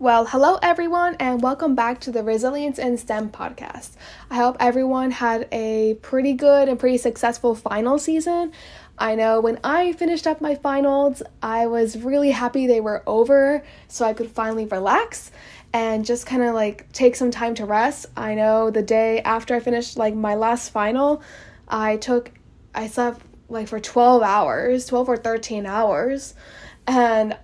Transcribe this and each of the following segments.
Well, hello everyone, and welcome back to the Resilience in STEM podcast. I hope everyone had a pretty good and pretty successful final season. I know when I finished up my finals, I was really happy they were over so I could finally relax and just kind of like take some time to rest. I know the day after I finished like my last final, I took I slept like for 12 hours, 12 or 13 hours, and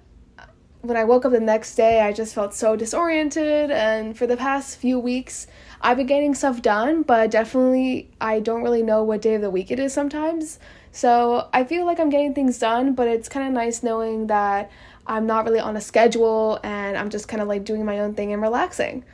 when I woke up the next day, I just felt so disoriented. And for the past few weeks, I've been getting stuff done, but definitely I don't really know what day of the week it is sometimes. So I feel like I'm getting things done, but it's kind of nice knowing that I'm not really on a schedule and I'm just kind of like doing my own thing and relaxing.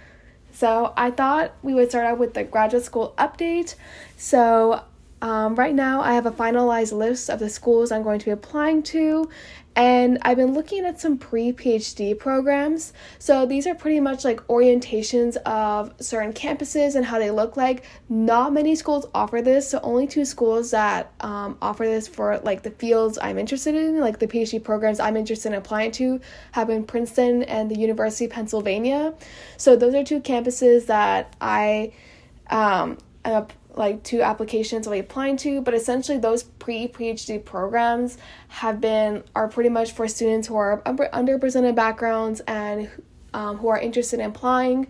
So I thought we would start out with the graduate school update. So um, right now, I have a finalized list of the schools I'm going to be applying to, and I've been looking at some pre PhD programs. So these are pretty much like orientations of certain campuses and how they look like. Not many schools offer this, so only two schools that um, offer this for like the fields I'm interested in, like the PhD programs I'm interested in applying to, have been Princeton and the University of Pennsylvania. So those are two campuses that I um, am like two applications I'll be applying to, but essentially those pre PhD programs have been are pretty much for students who are underrepresented backgrounds and um, who are interested in applying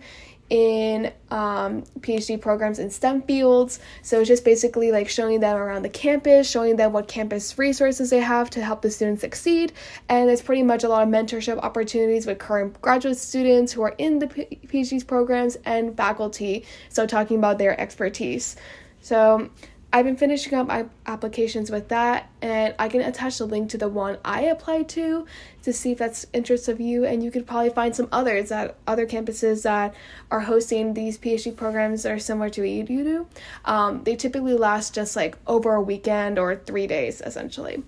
in um, PhD programs in STEM fields. So it's just basically like showing them around the campus, showing them what campus resources they have to help the students succeed. And there's pretty much a lot of mentorship opportunities with current graduate students who are in the PhD programs and faculty. So talking about their expertise. So I've been finishing up my applications with that, and I can attach the link to the one I applied to to see if that's interest of you. And you could probably find some others at other campuses that are hosting these PhD programs that are similar to what you do. Um, they typically last just like over a weekend or three days, essentially.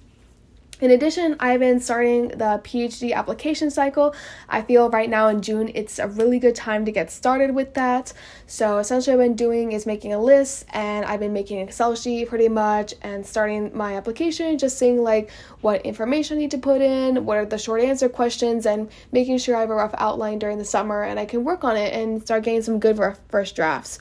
In addition, I've been starting the PhD application cycle. I feel right now in June it's a really good time to get started with that. So, essentially, what I've been doing is making a list and I've been making an Excel sheet pretty much and starting my application, just seeing like what information I need to put in, what are the short answer questions, and making sure I have a rough outline during the summer and I can work on it and start getting some good first drafts.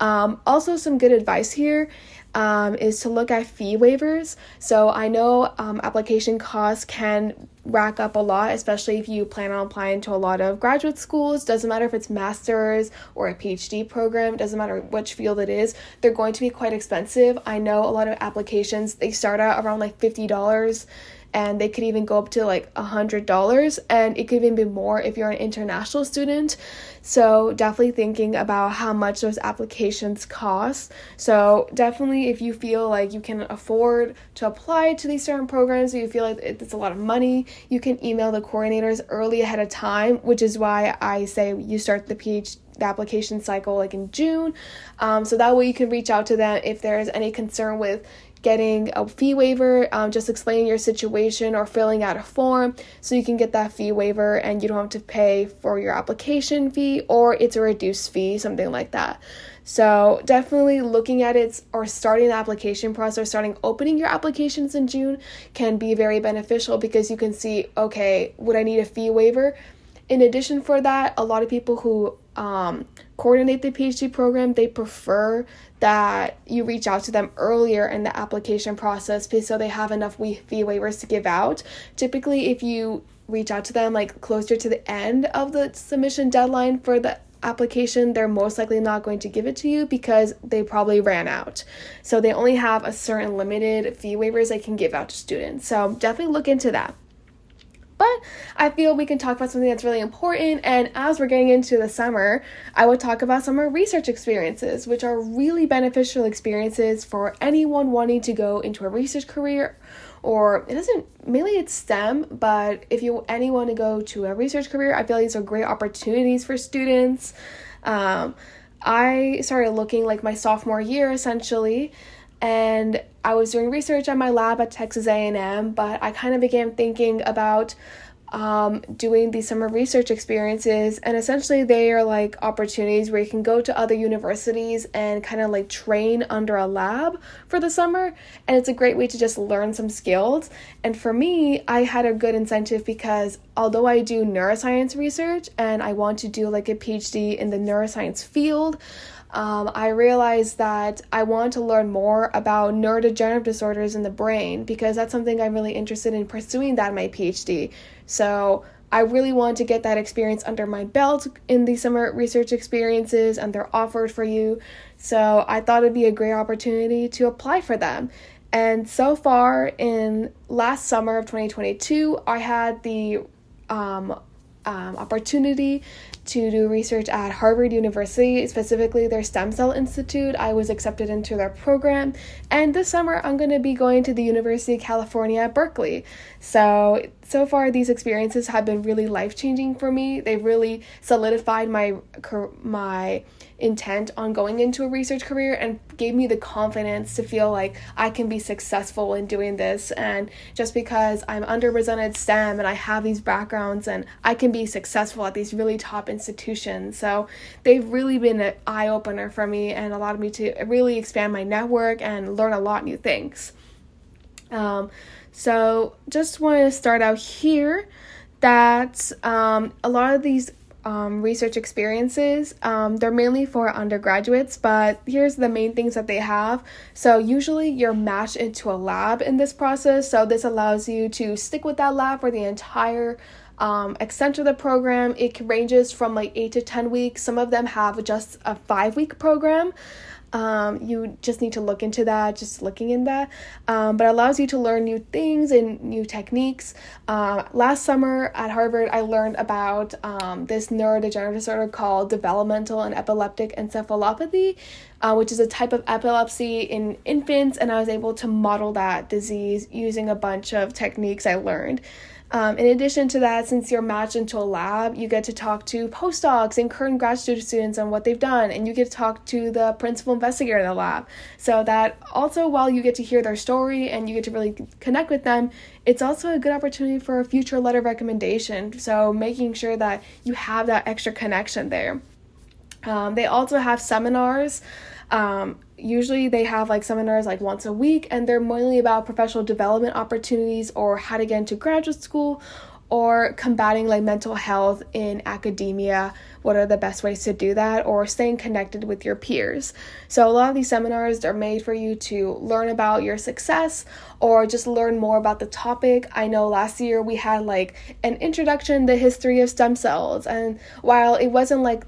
Um, also, some good advice here um, is to look at fee waivers. So I know um, application costs can rack up a lot, especially if you plan on applying to a lot of graduate schools. Doesn't matter if it's master's or a PhD program, doesn't matter which field it is, they're going to be quite expensive. I know a lot of applications, they start out around like $50 and they could even go up to like a hundred dollars and it could even be more if you're an international student so definitely thinking about how much those applications cost so definitely if you feel like you can afford to apply to these certain programs or you feel like it's a lot of money you can email the coordinators early ahead of time which is why i say you start the phd the application cycle like in June. Um, so that way you can reach out to them if there's any concern with getting a fee waiver, um, just explaining your situation or filling out a form so you can get that fee waiver and you don't have to pay for your application fee or it's a reduced fee, something like that. So, definitely looking at it or starting the application process, or starting opening your applications in June can be very beneficial because you can see, okay, would I need a fee waiver? In addition for that, a lot of people who um, coordinate the PhD program, they prefer that you reach out to them earlier in the application process so they have enough fee waivers to give out. Typically, if you reach out to them like closer to the end of the submission deadline for the application, they're most likely not going to give it to you because they probably ran out. So they only have a certain limited fee waivers they can give out to students. So definitely look into that. But I feel we can talk about something that's really important. And as we're getting into the summer, I would talk about summer research experiences, which are really beneficial experiences for anyone wanting to go into a research career. Or it doesn't mainly it's STEM, but if you anyone to go to a research career, I feel these are great opportunities for students. Um, I started looking like my sophomore year essentially and I was doing research at my lab at Texas A&M, but I kind of began thinking about um, doing these summer research experiences. And essentially, they are like opportunities where you can go to other universities and kind of like train under a lab for the summer. And it's a great way to just learn some skills. And for me, I had a good incentive because although I do neuroscience research and I want to do like a PhD in the neuroscience field, um, I realized that I want to learn more about neurodegenerative disorders in the brain because that's something I'm really interested in pursuing that in my PhD. So I really want to get that experience under my belt in the summer research experiences, and they're offered for you. So I thought it'd be a great opportunity to apply for them. And so far, in last summer of 2022, I had the um, um, opportunity to do research at Harvard University, specifically their Stem Cell Institute. I was accepted into their program, and this summer I'm going to be going to the University of California Berkeley. So, so far these experiences have been really life-changing for me. They've really solidified my my intent on going into a research career and gave me the confidence to feel like I can be successful in doing this. And just because I'm underrepresented STEM and I have these backgrounds and I can be successful at these really top institutions. So they've really been an eye opener for me and allowed me to really expand my network and learn a lot new things. Um, so just want to start out here that um, a lot of these um, research experiences. Um, they're mainly for undergraduates, but here's the main things that they have. So, usually you're matched into a lab in this process. So, this allows you to stick with that lab for the entire um, extent of the program. It ranges from like eight to 10 weeks. Some of them have just a five week program. Um, you just need to look into that, just looking in that. Um, but it allows you to learn new things and new techniques. Uh, last summer at Harvard, I learned about um, this neurodegenerative disorder called developmental and epileptic encephalopathy, uh, which is a type of epilepsy in infants, and I was able to model that disease using a bunch of techniques I learned. Um, in addition to that, since you're matched into a lab, you get to talk to postdocs and current grad students on what they've done, and you get to talk to the principal investigator in the lab. So that also, while you get to hear their story and you get to really connect with them, it's also a good opportunity for a future letter of recommendation. So making sure that you have that extra connection there. Um, they also have seminars. Um, usually they have like seminars like once a week and they're mainly about professional development opportunities or how to get into graduate school or combating like mental health in academia what are the best ways to do that or staying connected with your peers. So a lot of these seminars are made for you to learn about your success or just learn more about the topic. I know last year we had like an introduction the history of stem cells and while it wasn't like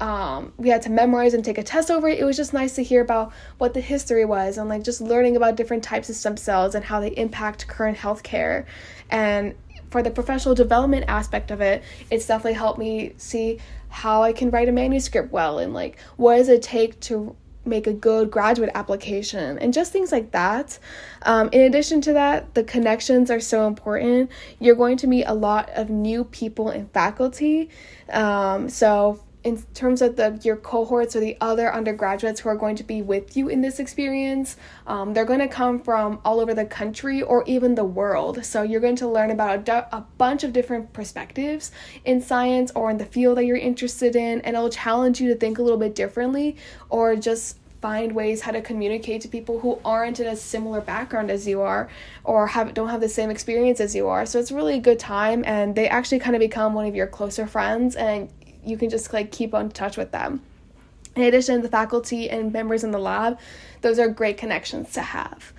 um, we had to memorize and take a test over it. It was just nice to hear about what the history was and like just learning about different types of stem cells and how they impact current healthcare. And for the professional development aspect of it, it's definitely helped me see how I can write a manuscript well and like what does it take to make a good graduate application and just things like that. Um, in addition to that, the connections are so important. You're going to meet a lot of new people and faculty. Um, so in terms of the your cohorts or the other undergraduates who are going to be with you in this experience um, they're going to come from all over the country or even the world so you're going to learn about a, a bunch of different perspectives in science or in the field that you're interested in and it'll challenge you to think a little bit differently or just find ways how to communicate to people who aren't in a similar background as you are or have don't have the same experience as you are. So it's really a good time and they actually kind of become one of your closer friends and you can just like keep on touch with them. In addition, the faculty and members in the lab, those are great connections to have.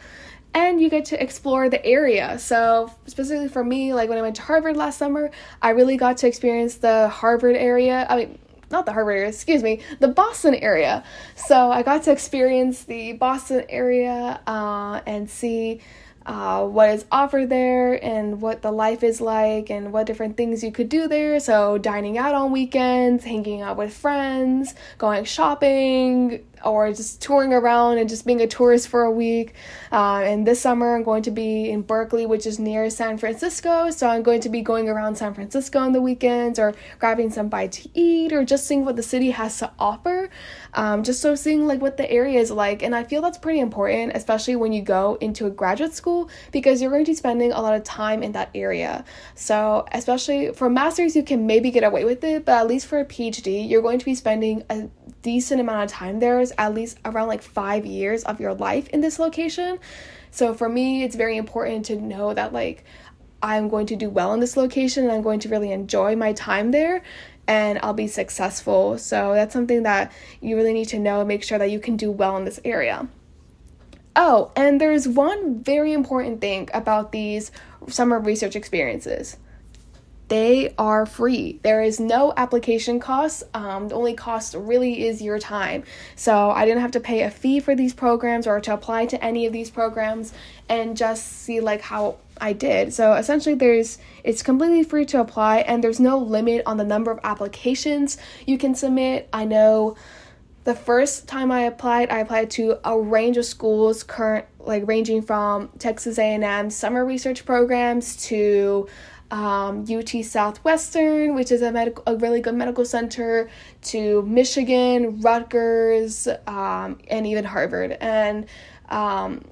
And you get to explore the area. So, specifically for me, like when I went to Harvard last summer, I really got to experience the Harvard area. I mean, not the Harvard area, excuse me, the Boston area. So, I got to experience the Boston area uh, and see uh, what is offered there and what the life is like and what different things you could do there. So, dining out on weekends, hanging out with friends, going shopping, or just touring around and just being a tourist for a week. Uh, and this summer, I'm going to be in Berkeley, which is near San Francisco. So I'm going to be going around San Francisco on the weekends or grabbing some bite to eat or just seeing what the city has to offer. um, just so seeing like what the area is like. And I feel that's pretty important, especially when you go into a graduate school because you're going to be spending a lot of time in that area. So, especially for masters, you can maybe get away with it, but at least for a PhD, you're going to be spending a decent amount of time there, is at least around like five years of your life in this location. So for me, it's very important to know that like I'm going to do well in this location and I'm going to really enjoy my time there and I'll be successful. So that's something that you really need to know, make sure that you can do well in this area. Oh, and there's one very important thing about these summer research experiences they are free. There is no application cost. Um, the only cost really is your time. So I didn't have to pay a fee for these programs or to apply to any of these programs and just see like how I did. So essentially there's it's completely free to apply and there's no limit on the number of applications you can submit. I know the first time I applied, I applied to a range of schools current like ranging from Texas A&M summer research programs to um, UT Southwestern, which is a medical, a really good medical center, to Michigan, Rutgers, um, and even Harvard. And um,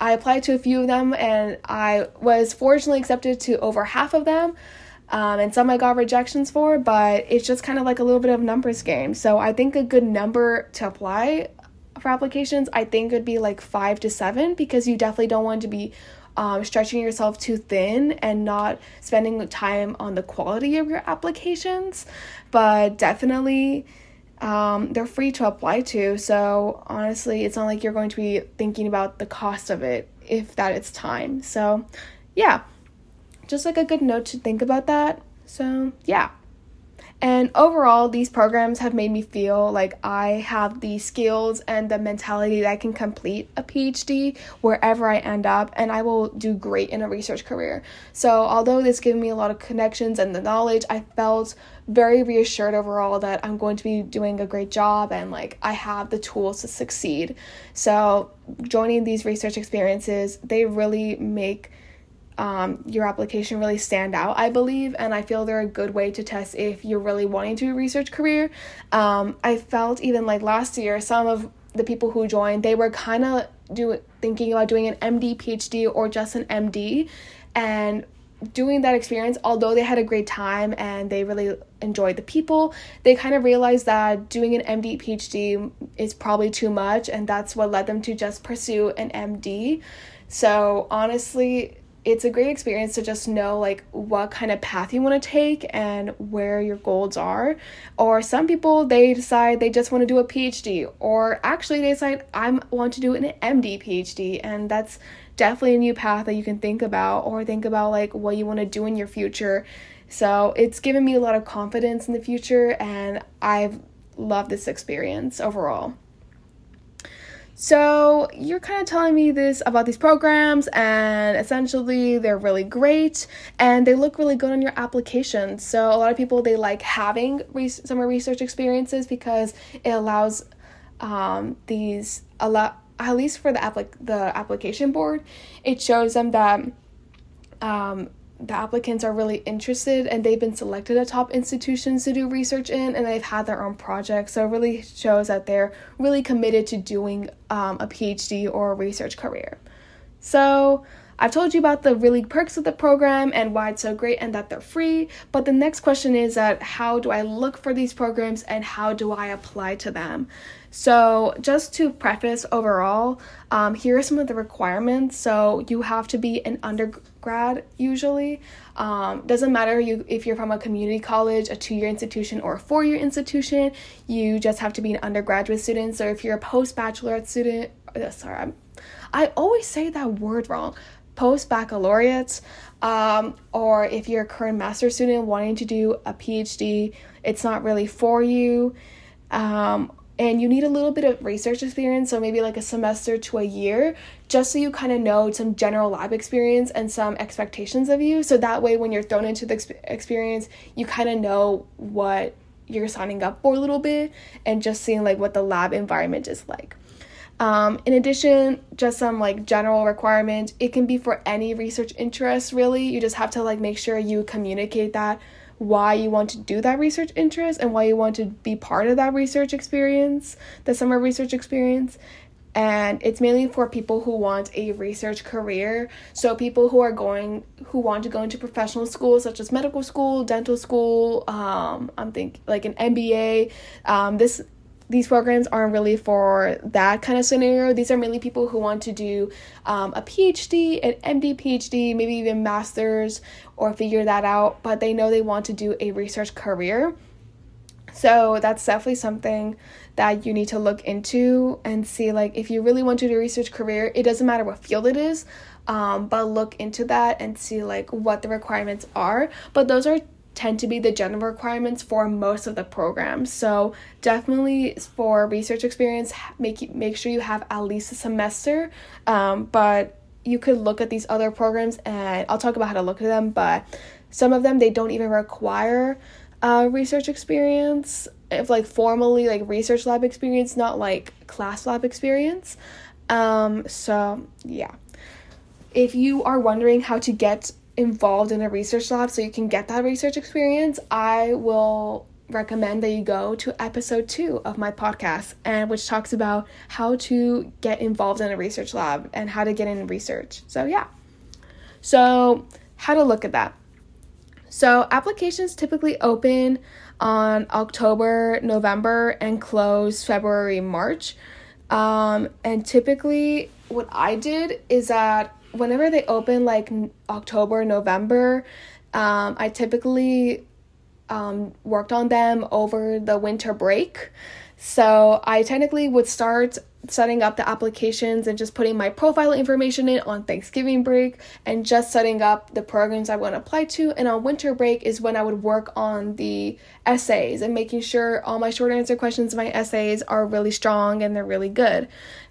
I applied to a few of them, and I was fortunately accepted to over half of them. Um, and some I got rejections for, but it's just kind of like a little bit of numbers game. So I think a good number to apply for applications, I think would be like five to seven because you definitely don't want to be um, stretching yourself too thin and not spending time on the quality of your applications. But definitely, um, they're free to apply to. So honestly, it's not like you're going to be thinking about the cost of it if that it's time. So yeah, just like a good note to think about that. So yeah. And overall, these programs have made me feel like I have the skills and the mentality that I can complete a PhD wherever I end up, and I will do great in a research career. So, although this gave me a lot of connections and the knowledge, I felt very reassured overall that I'm going to be doing a great job and like I have the tools to succeed. So, joining these research experiences, they really make um, your application really stand out, I believe, and I feel they're a good way to test if you're really wanting to research career. Um, I felt even like last year, some of the people who joined, they were kind of do thinking about doing an MD, PhD, or just an MD, and doing that experience, although they had a great time and they really enjoyed the people, they kind of realized that doing an MD PhD is probably too much, and that's what led them to just pursue an MD. So, honestly, it's a great experience to just know like what kind of path you want to take and where your goals are. Or some people they decide they just want to do a phd or actually they decide i want to do an md phd and that's definitely a new path that you can think about or think about like what you want to do in your future. So it's given me a lot of confidence in the future and i've loved this experience overall so, you're kind of telling me this about these programs, and essentially, they're really great and they look really good on your application. So, a lot of people they like having re- summer research experiences because it allows um, these a lot at least for the applic- the application board, it shows them that um, the applicants are really interested and they've been selected at top institutions to do research in and they've had their own projects. So it really shows that they're really committed to doing um, a phd or a research career. So i've told you about the really perks of the program and why it's so great and that they're free but the next question is that how do i look for these programs and how do i apply to them so, just to preface overall, um, here are some of the requirements. So, you have to be an undergrad usually. Um, doesn't matter you if you're from a community college, a two year institution, or a four year institution. You just have to be an undergraduate student. So, if you're a post baccalaureate student, uh, sorry, I'm, I always say that word wrong. Post baccalaureate, um, or if you're a current master student wanting to do a PhD, it's not really for you. Um, and you need a little bit of research experience, so maybe like a semester to a year, just so you kind of know some general lab experience and some expectations of you. So that way, when you're thrown into the experience, you kind of know what you're signing up for a little bit and just seeing like what the lab environment is like. Um, in addition, just some like general requirement. It can be for any research interest, really. You just have to like make sure you communicate that why you want to do that research interest and why you want to be part of that research experience, the summer research experience. And it's mainly for people who want a research career. So, people who are going, who want to go into professional schools such as medical school, dental school, um, I'm thinking like an MBA. Um, this these programs aren't really for that kind of scenario. These are mainly people who want to do um, a PhD, an MD, PhD, maybe even master's, or figure that out, but they know they want to do a research career. So that's definitely something that you need to look into and see like if you really want to do a research career, it doesn't matter what field it is, um, but look into that and see like what the requirements are. But those are tend to be the general requirements for most of the programs. So definitely for research experience, make make sure you have at least a semester. Um, but you could look at these other programs, and I'll talk about how to look at them. But some of them they don't even require uh, research experience, if like formally like research lab experience, not like class lab experience. Um, so yeah. If you are wondering how to get involved in a research lab so you can get that research experience, I will recommend that you go to episode two of my podcast and which talks about how to get involved in a research lab and how to get in research. So yeah. So how to look at that. So applications typically open on October, November, and close February, March. Um, and typically, what I did is that whenever they open like October, November, um, I typically um, worked on them over the winter break. So I technically would start setting up the applications and just putting my profile information in on Thanksgiving break and just setting up the programs I want to apply to. And on winter break is when I would work on the essays and making sure all my short answer questions, my essays are really strong and they're really good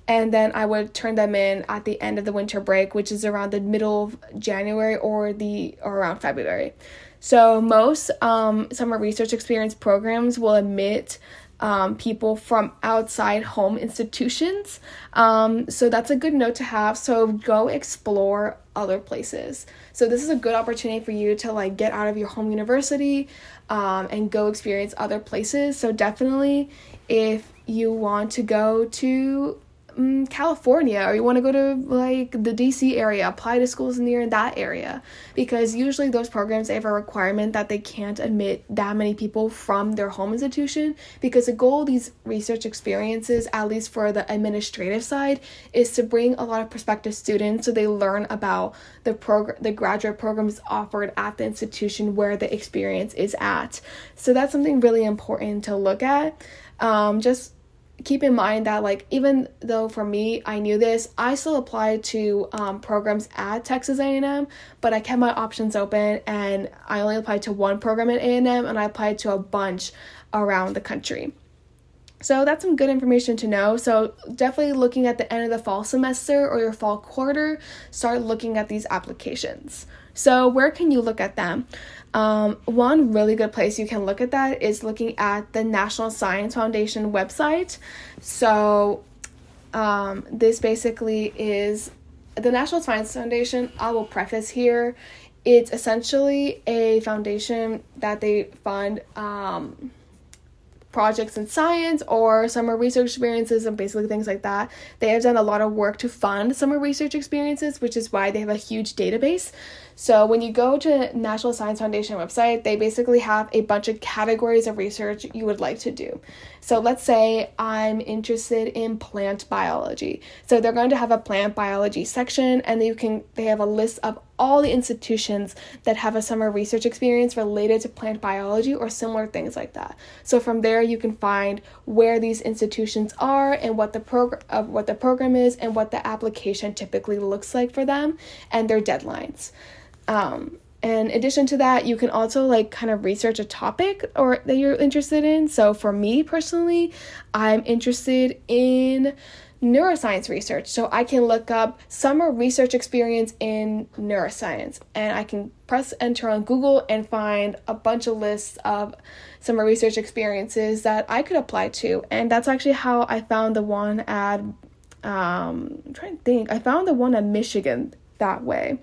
and then I would turn them in at the end of the winter break, which is around the middle of January or the or around February. So most um, summer research experience programs will admit um, people from outside home institutions. Um, so that's a good note to have. So go explore other places. So this is a good opportunity for you to like get out of your home university um, and go experience other places. So definitely, if you want to go to um, California or you want to go to like the DC area, apply to schools near that area because usually those programs have a requirement that they can't admit that many people from their home institution because the goal of these research experiences, at least for the administrative side, is to bring a lot of prospective students so they learn about the program the graduate programs offered at the institution where the experience is at. So that's something really important to look at. Um, just keep in mind that like even though for me I knew this, I still applied to um, programs at Texas A&M, but I kept my options open and I only applied to one program at A&M and I applied to a bunch around the country. So that's some good information to know. So definitely looking at the end of the fall semester or your fall quarter, start looking at these applications. So where can you look at them? Um, one really good place you can look at that is looking at the National Science Foundation website. So, um, this basically is the National Science Foundation. I will preface here it's essentially a foundation that they fund. Um, projects in science or summer research experiences and basically things like that. They have done a lot of work to fund summer research experiences, which is why they have a huge database. So when you go to National Science Foundation website, they basically have a bunch of categories of research you would like to do. So let's say I'm interested in plant biology. So they're going to have a plant biology section and you can they have a list of all the institutions that have a summer research experience related to plant biology or similar things like that. So from there you can find where these institutions are and what the program uh, what the program is and what the application typically looks like for them and their deadlines. Um, in addition to that, you can also like kind of research a topic or that you're interested in. So for me personally, I'm interested in neuroscience research. So I can look up summer research experience in neuroscience and I can press enter on Google and find a bunch of lists of summer research experiences that I could apply to. And that's actually how I found the one at um I'm trying to think. I found the one at Michigan that way.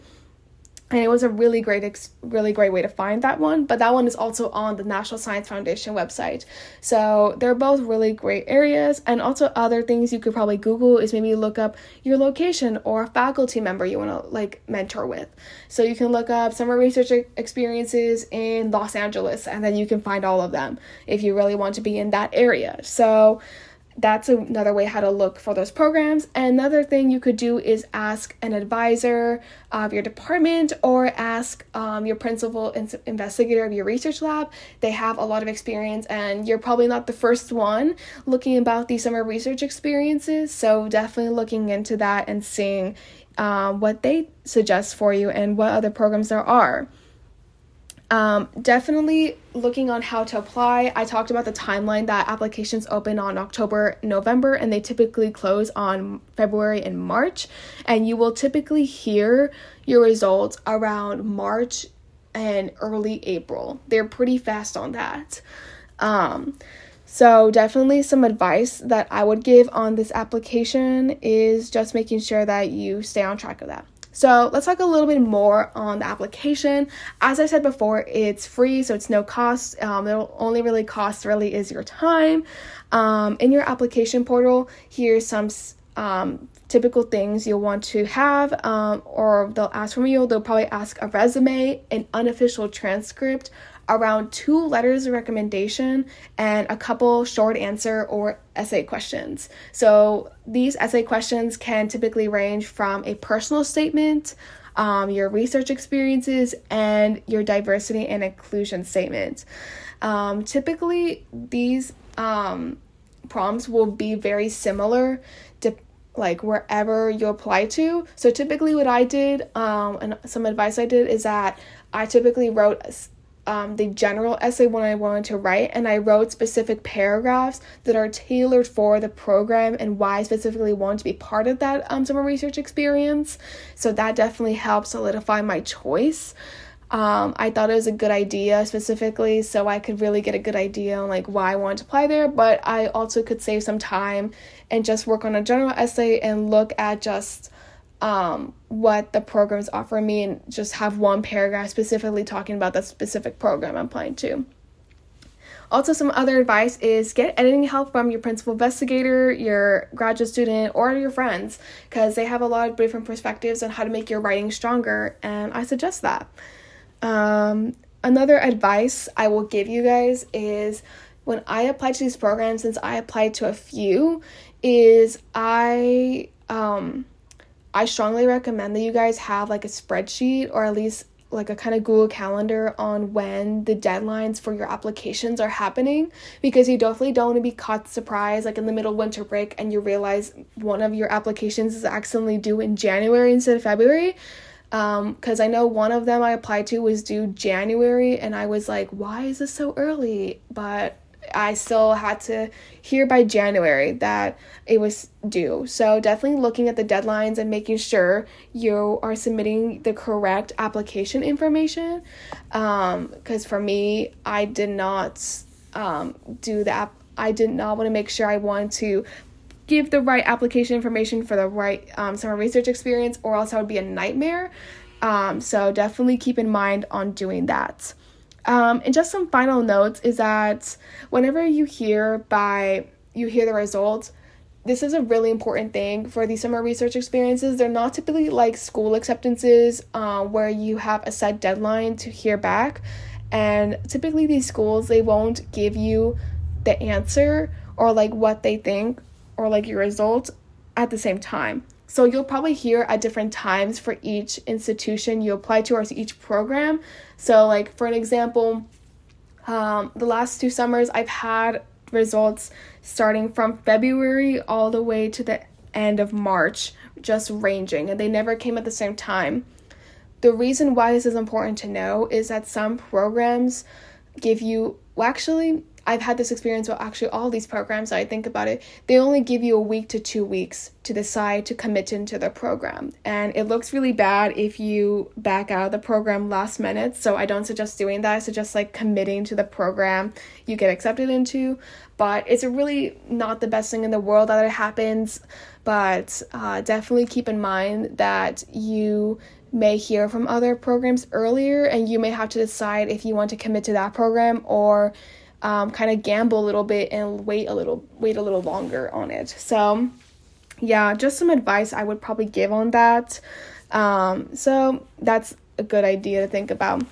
And it was a really great ex- really great way to find that one but that one is also on the national science foundation website. So they're both really great areas and also other things you could probably google is maybe look up your location or a faculty member you want to like mentor with. So you can look up summer research experiences in los angeles and then you can find all of them if you really want to be in that area. So that's another way how to look for those programs. Another thing you could do is ask an advisor of your department or ask um, your principal in- investigator of your research lab. They have a lot of experience, and you're probably not the first one looking about these summer research experiences. So definitely looking into that and seeing um, what they suggest for you and what other programs there are. Um, definitely looking on how to apply. I talked about the timeline that applications open on October, November, and they typically close on February and March. And you will typically hear your results around March and early April. They're pretty fast on that. Um, so, definitely some advice that I would give on this application is just making sure that you stay on track of that. So let's talk a little bit more on the application. As I said before, it's free, so it's no cost. Um, it only really cost really is your time. Um, in your application portal, here's some um, typical things you'll want to have, um, or they'll ask from you. They'll probably ask a resume, an unofficial transcript, around two letters of recommendation and a couple short answer or essay questions. So these essay questions can typically range from a personal statement, um, your research experiences, and your diversity and inclusion statement. Um, typically, these um, prompts will be very similar to like wherever you apply to. So typically, what I did, um, and some advice I did is that I typically wrote um, the general essay when I wanted to write, and I wrote specific paragraphs that are tailored for the program and why I specifically want to be part of that um, summer research experience. So that definitely helped solidify my choice. Um, I thought it was a good idea specifically, so I could really get a good idea on like why I wanted to apply there. But I also could save some time and just work on a general essay and look at just um, what the programs offer me and just have one paragraph specifically talking about the specific program I'm applying to. Also, some other advice is get editing help from your principal investigator, your graduate student, or your friends because they have a lot of different perspectives on how to make your writing stronger, and I suggest that. Um, another advice I will give you guys is when I applied to these programs, since I applied to a few, is I um, I strongly recommend that you guys have like a spreadsheet or at least like a kind of Google Calendar on when the deadlines for your applications are happening because you definitely don't want to be caught surprise like in the middle winter break and you realize one of your applications is accidentally due in January instead of February. Because um, I know one of them I applied to was due January, and I was like, why is this so early? But I still had to hear by January that it was due. So, definitely looking at the deadlines and making sure you are submitting the correct application information. Because um, for me, I did not um, do that. I did not want to make sure I wanted to give the right application information for the right um, summer research experience, or else that would be a nightmare. Um, so, definitely keep in mind on doing that. Um, and just some final notes is that whenever you hear by you hear the results, this is a really important thing for these summer research experiences. They're not typically like school acceptances uh, where you have a set deadline to hear back. And typically, these schools they won't give you the answer or like what they think or like your results at the same time. So you'll probably hear at different times for each institution you apply to or to each program. So, like for an example, um, the last two summers I've had results starting from February all the way to the end of March, just ranging, and they never came at the same time. The reason why this is important to know is that some programs give you, well, actually, I've had this experience with actually all these programs. I think about it, they only give you a week to two weeks to decide to commit into the program, and it looks really bad if you back out of the program last minute. So I don't suggest doing that. I suggest like committing to the program you get accepted into. But it's really not the best thing in the world that it happens. But uh, definitely keep in mind that you may hear from other programs earlier, and you may have to decide if you want to commit to that program or um, kind of gamble a little bit and wait a little wait a little longer on it. So yeah, just some advice I would probably give on that. Um, so that's a good idea to think about.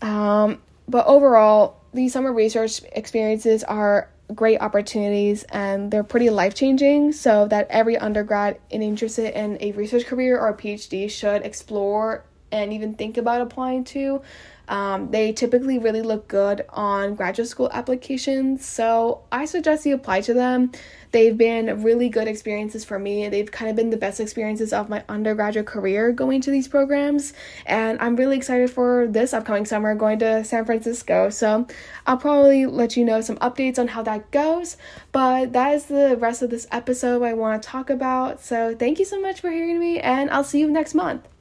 Um, but overall, these summer research experiences are great opportunities and they're pretty life changing. So, that every undergrad interested in a research career or a PhD should explore and even think about applying to. Um, they typically really look good on graduate school applications, so I suggest you apply to them. They've been really good experiences for me. They've kind of been the best experiences of my undergraduate career going to these programs, and I'm really excited for this upcoming summer going to San Francisco. So I'll probably let you know some updates on how that goes, but that is the rest of this episode I want to talk about. So thank you so much for hearing me, and I'll see you next month.